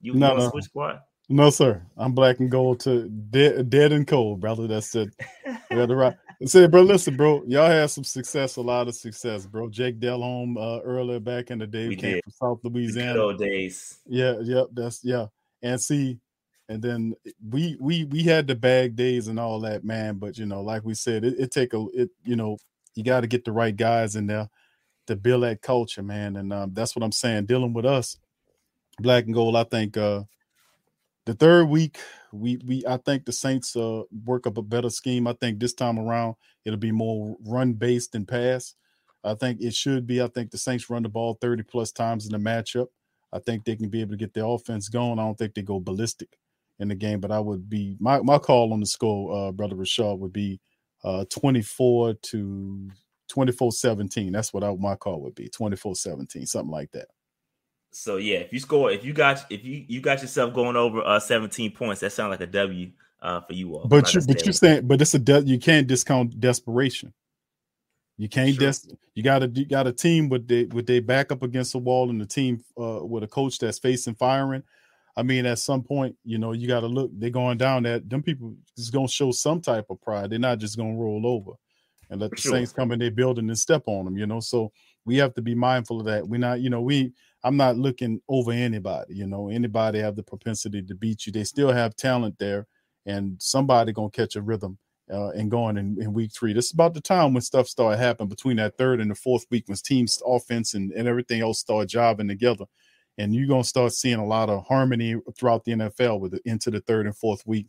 You, No, want to no. switch squad? No, sir. I'm black and gold to dead, dead and cold, brother. That's it. Yeah, the right. Say, bro, listen, bro. Y'all had some success, a lot of success, bro. Jake Delhomme uh, earlier back in the day We came did. from South The Louisiana. good old days. Yeah, yep, that's yeah. And see, and then we we we had the bag days and all that, man. But you know, like we said, it, it take a it, you know, you got to get the right guys in there to build that culture, man. And um, that's what I'm saying. Dealing with us, black and gold, I think uh the third week, we we I think the Saints uh work up a better scheme. I think this time around it'll be more run based than pass. I think it should be. I think the Saints run the ball 30 plus times in the matchup. I think they can be able to get their offense going. I don't think they go ballistic. in the game, but I would be my my call on the score, uh, brother Rashad, would be uh 24 to 24 17. That's what I, my call would be 24 17, something like that. So yeah, if you score, if you got if you you got yourself going over uh 17 points, that sounds like a W uh for you all. But you but you saying but it's a de- you can't discount desperation. You can't Sure. des- you got a you got a team with they with they back up against the wall and the team uh with a coach that's facing firing. I mean, at some point, you know, you got to look. They're going down. That them people is going to show some type of pride. They're not just going to roll over and let the sure. Saints come in their building and step on them. You know, so we have to be mindful of that. We're not, you know, we. I'm not looking over anybody. You know, anybody have the propensity to beat you. They still have talent there, and somebody gonna catch a rhythm uh, and going in, in week three. This is about the time when stuff started happening between that third and the fourth week when teams offense and, and everything else start jobbing together. And you're gonna start seeing a lot of harmony throughout the NFL with the, into the third and fourth week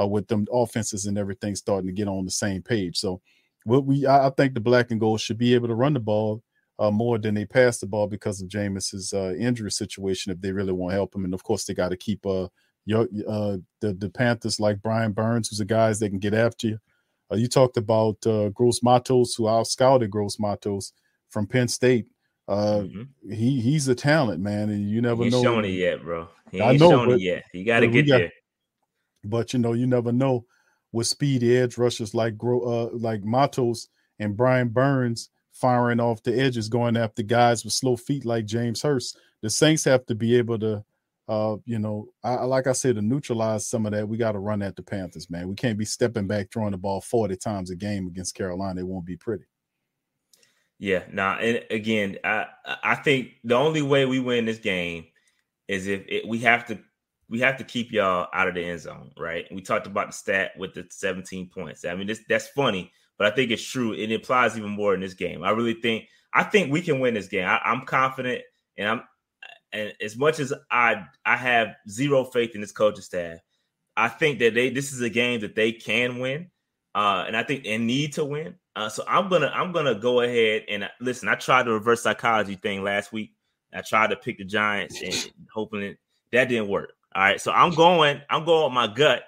uh, with them offenses and everything starting to get on the same page. So what we I, I think the black and gold should be able to run the ball uh, more than they pass the ball because of Jameis's uh, injury situation if they really want to help him. And of course they got to keep uh your uh the, the Panthers like Brian Burns, who's the guys that can get after you. Uh, you talked about uh, Gross Matos, who out scouted Gross Matos from Penn State. Uh, he he's a talent, man, and you never He ain't know. shown it yet, bro. He I know, shown but- it yet. You got to get got- there. But you know, you never know with speedy edge rushers like Gro- uh, like Matos and Brian Burns firing off the edges, going after guys with slow feet like James Hurst. The Saints have to be able to, uh, you know, I- like I said, to neutralize some of that. We got to run at the Panthers, man. We can't be stepping back, throwing the ball forty times a game against Carolina. It won't be pretty. Yeah, nah, and again, I I think the only way we win this game is if it, we have to we have to keep y'all out of the end zone, right? We talked about the stat with the 17 points. I mean, this that's funny, but I think it's true. It applies even more in this game. I really think I think we can win this game. I, I'm confident, and I'm and as much as I I have zero faith in this coaching staff, I think that they this is a game that they can win, uh, and I think and need to win. Uh, so I'm gonna I'm gonna go ahead and uh, listen. I tried the reverse psychology thing last week. I tried to pick the Giants and hoping it that didn't work. All right, so I'm going I'm going with my gut,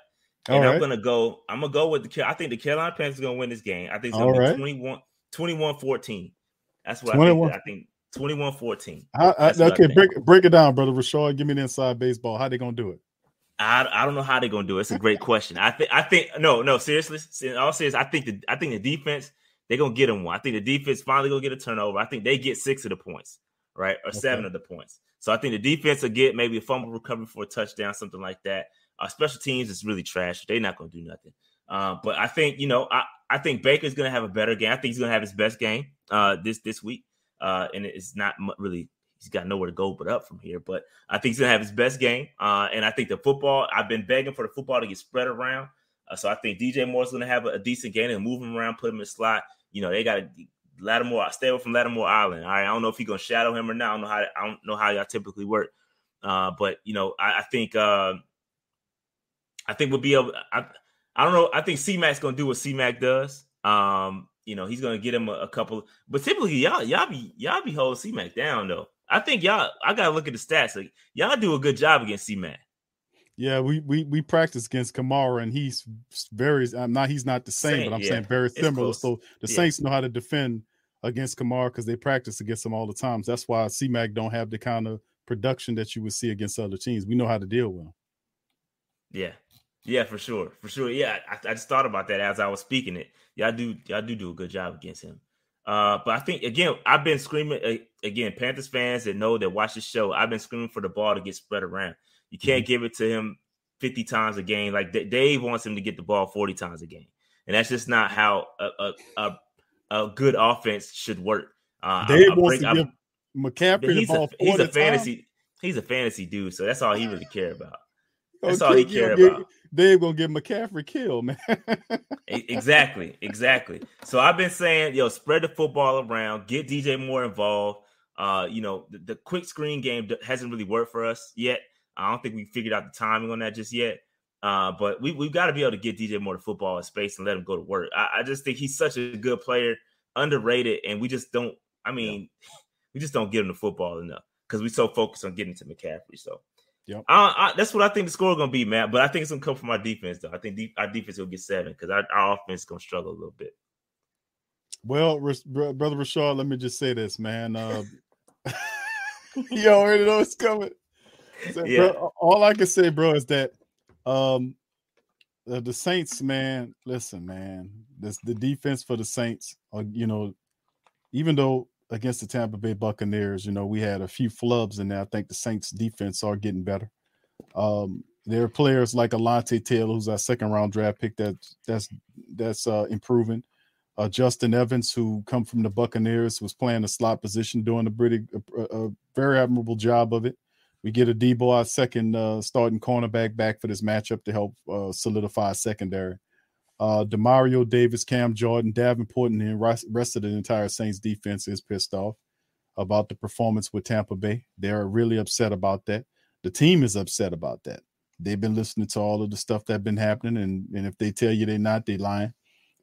and All I'm right. gonna go I'm gonna go with the I think the Carolina Panthers are gonna win this game. I think it's gonna All be right. 21 21 14. That's what 21. I think. I think 21 14. I, I, That's what okay, break break it down, brother Rashad. Give me the inside baseball. How they gonna do it? I, I don't know how they're gonna do it. It's a great question. I think I think no no seriously in all serious. I think the I think the defense they're gonna get them one. I think the defense finally gonna get a turnover. I think they get six of the points, right, or seven of the points. So I think the defense will get maybe a fumble recovery for a touchdown, something like that. Uh, special teams is really trash. They're not gonna do nothing. Uh, but I think you know I I think Baker's gonna have a better game. I think he's gonna have his best game uh, this this week. Uh, and it's not really he's got nowhere to go but up from here. But I think he's gonna have his best game. Uh, and I think the football, I've been begging for the football to get spread around. Uh, so I think DJ Moore's gonna have a, a decent game and move him around, put him in slot. You know, they got to Lattimore, stay away from Lattimore Island. All right, I don't know if he's gonna shadow him or not. I don't know how I don't know how y'all typically work. Uh, but you know, I, I think uh, I think we'll be able. I, I don't know. I think C Mac's gonna do what C Mac does. Um, you know, he's gonna get him a, a couple. But typically, y'all y'all be y'all be holding C Mac down though. I think y'all. I gotta look at the stats. Like y'all do a good job against C Mac. Yeah, we we we practice against Kamara, and he's very. I'm not. He's not the same, Same, but I'm yeah. saying very similar. So the Yeah. Saints know how to defend against Kamara because they practice against him all the times. That's why C-Mac don't have the kind of production that you would see against other teams. We know how to deal with him. Yeah, yeah, for sure, for sure. Yeah, I, I just thought about that as I was speaking it. Y'all do, y'all do do a good job against him. Uh, but I think again, I've been screaming uh, again. Panthers fans that know that watch the show, I've been screaming for the ball to get spread around. You can't give it to him fifty times a game. Like Dave wants him to get the ball forty times a game, and that's just not how a a, a, a good offense should work. Uh, Dave I- I wants break- to I- give McCaffrey the ball a, he's a fantasy. He's a fantasy dude, so that's all he really care about. That's all he care yeah, about. Dave gonna get McCaffrey killed, man. Exactly, exactly. So I've been saying, yo, spread the football around, get DJ more involved. Uh, you know, the, the quick screen game hasn't really worked for us yet. I don't think we figured out the timing on that just yet. Uh, but we we've got to be able to get DJ Moore the football in space and let him go to work. I, I just think he's such a good player, underrated, and we just don't. I mean, we just don't get him the football enough because we're so focused on getting to McCaffrey. So I, that's what I think the score is gonna be, man. But I think it's gonna come from our defense, though. I think de- our defense will get seven because our, our offense is gonna struggle a little bit. Well, brother Rashad, let me just say this, man. Uh, you already know it's coming. So, yeah. Bro, all I can say, bro, is that um, uh, the Saints, man. Listen, man, this the defense for the Saints. Are, you know, even though against the Tampa Bay Buccaneers, you know, we had a few flubs in there. I think the Saints defense are getting better. Um, there are players like Alontae Taylor, who's our second round draft pick, that that's that's uh, improving. Uh, Justin Evans, who come from the Buccaneers, was playing a slot position, doing a pretty, a, a very admirable job of it. We get a Debo, our second uh, starting cornerback, back for this matchup to help uh, solidify secondary. Uh, Demario Davis, Cam Jordan, Davenport, and the rest of the entire Saints defense is pissed off about the performance with Tampa Bay. They're really upset about that. The team is upset about that. They've been listening to all of the stuff that's been happening, and, and if they tell you they're not, they're lying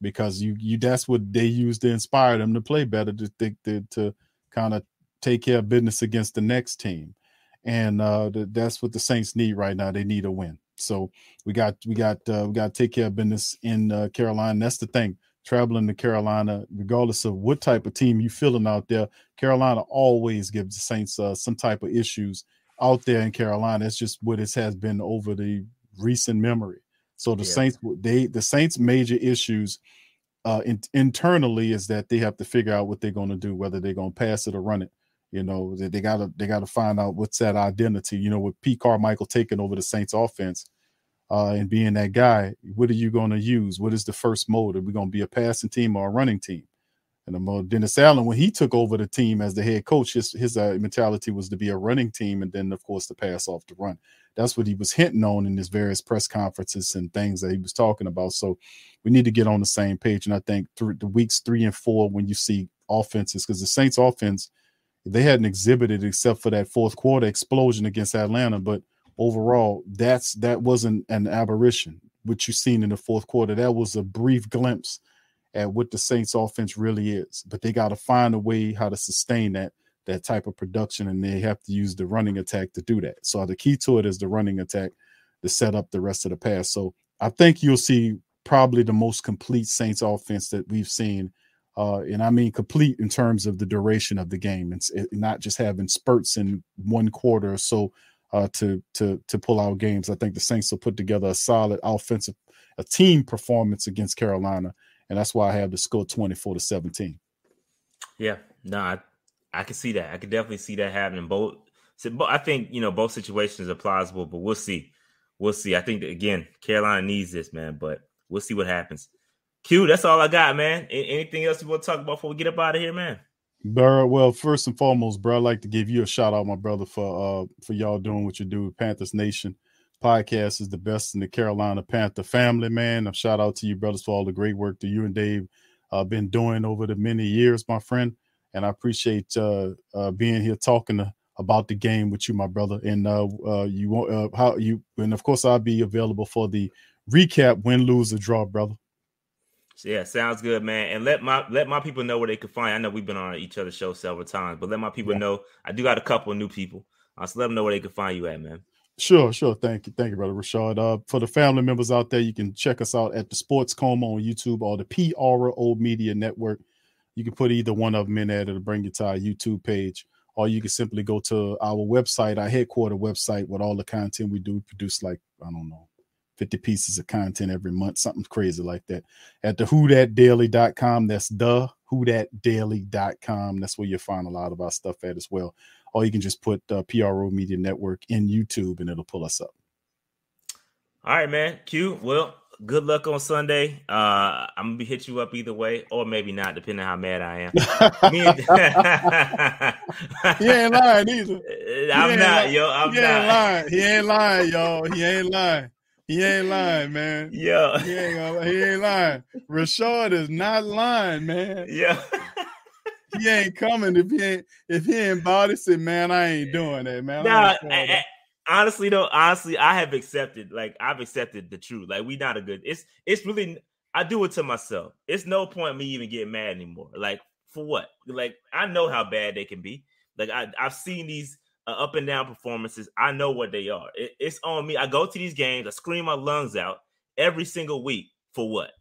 because you you that's what they use to inspire them to play better to think to, to kind of take care of business against the next team and uh the, that's what the saints need right now they need a win so we got we got uh, we got to take care of business in uh, carolina that's the thing traveling to carolina regardless of what type of team you feeling out there carolina always gives the saints uh, some type of issues out there in carolina it's just what it has been over the recent memory so the yeah. Saints, they the Saints' major issues uh, in, internally is that they have to figure out what they're going to do, whether they're going to pass it or run it. You know, they, they gotta they gotta find out what's that identity. You know, with Pete Carmichael taking over the Saints offense uh, and being that guy, what are you to use? What is the first mode? Are we to be a passing team or a running team? And the Dennis Allen, when he took over the team as the head coach, his his uh, mentality was to be a running team, and then of course to pass off the run. That's what he was hinting on in his various press conferences and things that he was talking about. So we need to get on the same page. And I think through the weeks three and four, when you see offenses, because the Saints offense, they hadn't exhibited except for that fourth quarter explosion against Atlanta. But overall, that's that wasn't an aberration. What you've seen in the fourth quarter, that was a brief glimpse at what the Saints offense really is. But they got to find a way how to sustain that that type of production, and they have to use the running attack to do that. So the key to it is the running attack to set up the rest of the pass. So I think you'll see probably the most complete Saints offense that we've seen. Uh, and I mean complete in terms of the duration of the game. It's it, not just having spurts in one quarter or so uh, to to to pull out games. I think the Saints will put together a solid offensive, a team performance against Carolina and that's why I have the score 24 to 17. Yeah, no, I, I can see that. I can definitely see that happening. Both, I think you know both situations are plausible, but we'll see. We'll see. I think again, Carolina needs this, man, but we'll see what happens. Q, that's all I got, man. Anything else you want to talk about before we get up out of here, man? Bro, well, first and foremost, bro, I'd like to give you a shout out, my brother, for uh for y'all doing what you do with Panthers Nation podcast is the best in the Carolina Panther family, man. A shout out to you, brothers, for all the great work that you and Dave uh, been doing over the many years, my friend. And I appreciate uh, uh, being here talking to, about the game with you, my brother. And uh, uh, you want uh, how you and of course I'll be available for the recap, win, lose, or draw, brother. Yeah, sounds good, man. And let my let my people know where they can find. I know we've been on each other's show several times, but let my people yeah. know. I do got a couple of new people. Uh, so let them know where they can find you at, man. Sure, sure. Thank you. Thank you, brother Rashad. Uh, for the family members out there, you can check us out at the Sports Coma on YouTube or the PRO Media Network. You can put either one of them in there to bring you to our YouTube page, or you can simply go to our website, our headquarter website, with all the content we do. We produce like, I don't know, 50 pieces of content every month, something crazy like that. At the whothatdaily.com. That's the whothatdaily.com. That's where you'll find a lot of our stuff at as well or you can just put uh, PRO Media Network in YouTube and it'll pull us up. All right, man. Q. Well, good luck on Sunday. Uh, I'm gonna be hit you up either way, or maybe not, depending on how mad I am. he ain't lying either. I'm not, yo. I'm he not. Ain't lying. He ain't lying, y'all. He ain't lying. He ain't lying, man. Yeah. He ain't, he ain't lying. Rashad is not lying, man. Yeah he ain't coming if he ain't if he ain't body said, man, I ain't doing that, man. Nah, I, I, honestly though, honestly, I have accepted, like I've accepted the truth. Like we not a good. It's it's really I do it to myself. It's no point me even getting mad anymore. Like for what? Like I know how bad they can be. Like I I've seen these uh, up and down performances. I know what they are. It, it's on me. I go to these games, I scream my lungs out every single week for what?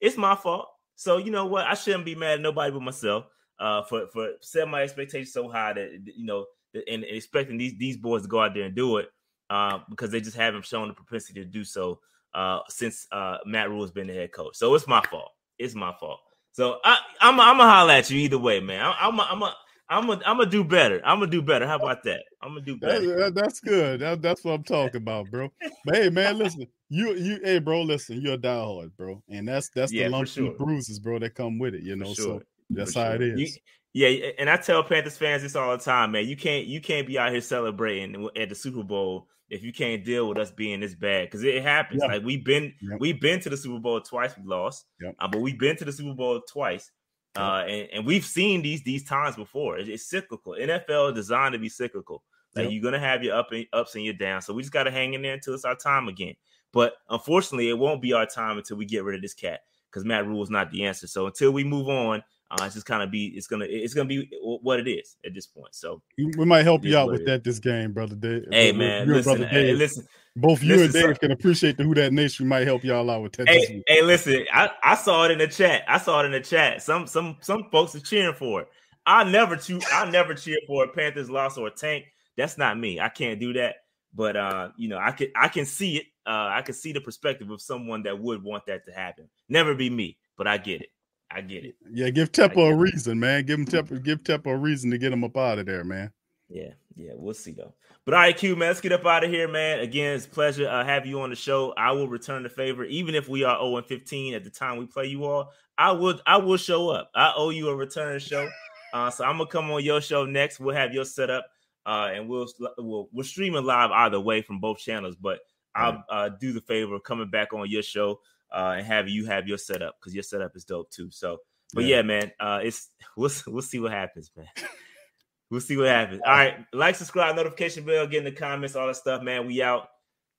It's my fault. So you know what? I shouldn't be mad at nobody but myself uh, for for setting my expectations so high that you know and, expecting these these boys to go out there and do it uh, because they just haven't shown the propensity to do so uh, since uh, Matt Rhule has been the head coach. So it's my fault. It's my fault. So I, I'm I'm gonna holler at you either way, man. I, I'm a, I'm a, I'm gonna I'm gonna do better. I'm gonna do better. How about that? I'm gonna do better. That, that's good. That, that's what I'm talking about, bro. But hey, man, listen, you you hey, bro, listen, you're a diehard, bro, and that's that's yeah, the lumps sure. and bruises, bro, that come with it. You know, sure. so that's for how sure. it is. You, yeah, and I tell Panthers fans this all the time, man. You can't you can't be out here celebrating at the Super Bowl if you can't deal with us being this bad because it happens. Yeah. Like we've been yep. we've been to the Super Bowl twice, we lost, yep. uh, but we've been to the Super Bowl twice uh, and, and we've seen these these times before. It's, it's cyclical. NFL is designed to be cyclical. Like yep. you're gonna have your up and ups and your downs. So we just gotta hang in there until it's our time again. But unfortunately, it won't be our time until we get rid of this cat because Matt Rhule is not the answer. So until we move on, uh, it's just kind of be it's gonna it's gonna be what it is at this point. So we might help you out with that this game, brother Dave. Hey man, listen, brother Dave. Hey, listen. Both you listen, and Dave can appreciate the Who That Nation. Might help y'all out with that. Hey, hey, listen, I, I saw it in the chat. I saw it in the chat. Some some some folks are cheering for it. I never cheer. I never cheer for a Panthers loss or a tank. That's not me. I can't do that. But uh, you know, I can I can see it. Uh, I can see the perspective of someone that would want that to happen. Never be me, but I get it. I get it. Yeah, give Tepper a reason, man. Give him Tepper, give Tepper a reason to get him up out of there, man. Yeah, yeah, we'll see though. But all right, Q, man, let's get up out of here, man. Again, it's a pleasure uh, have you on the show. I will return the favor, even if we are 0 and 15 at the time we play you all. I would, I will show up. I owe you a return show, uh, so I'm gonna come on your show next. We'll have your setup, uh, and we'll we'll we're streaming live either way from both channels. But I'll uh, do the favor of coming back on your show uh, and have you have your setup because your setup is dope too. So, but yeah, yeah man, uh, it's we'll we'll see what happens, man. we'll see what happens. All right, like, subscribe, notification bell, get in the comments, all that stuff, man. We out.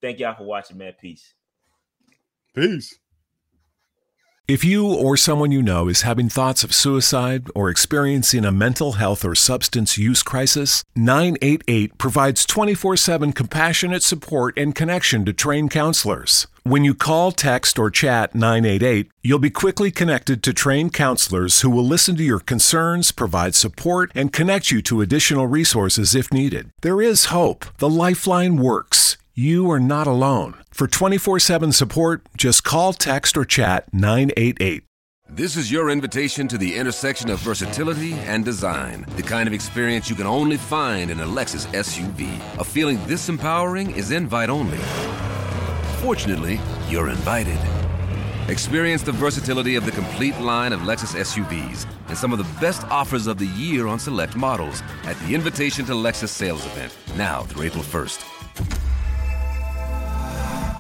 Thank y'all for watching, man. Peace. Peace. If you or someone you know is having thoughts of suicide or experiencing a mental health or substance use crisis, 988 provides 24 7 compassionate support and connection to trained counselors. When you call, text, or chat 988, you'll be quickly connected to trained counselors who will listen to your concerns, provide support, and connect you to additional resources if needed. There is hope. The Lifeline works. You are not alone. For 24 7 support, just call, text, or chat 988. This is your invitation to the intersection of versatility and design. The kind of experience you can only find in a Lexus SUV. A feeling this empowering is invite only. Fortunately, you're invited. Experience the versatility of the complete line of Lexus SUVs and some of the best offers of the year on select models at the Invitation to Lexus sales event, now through April 1st.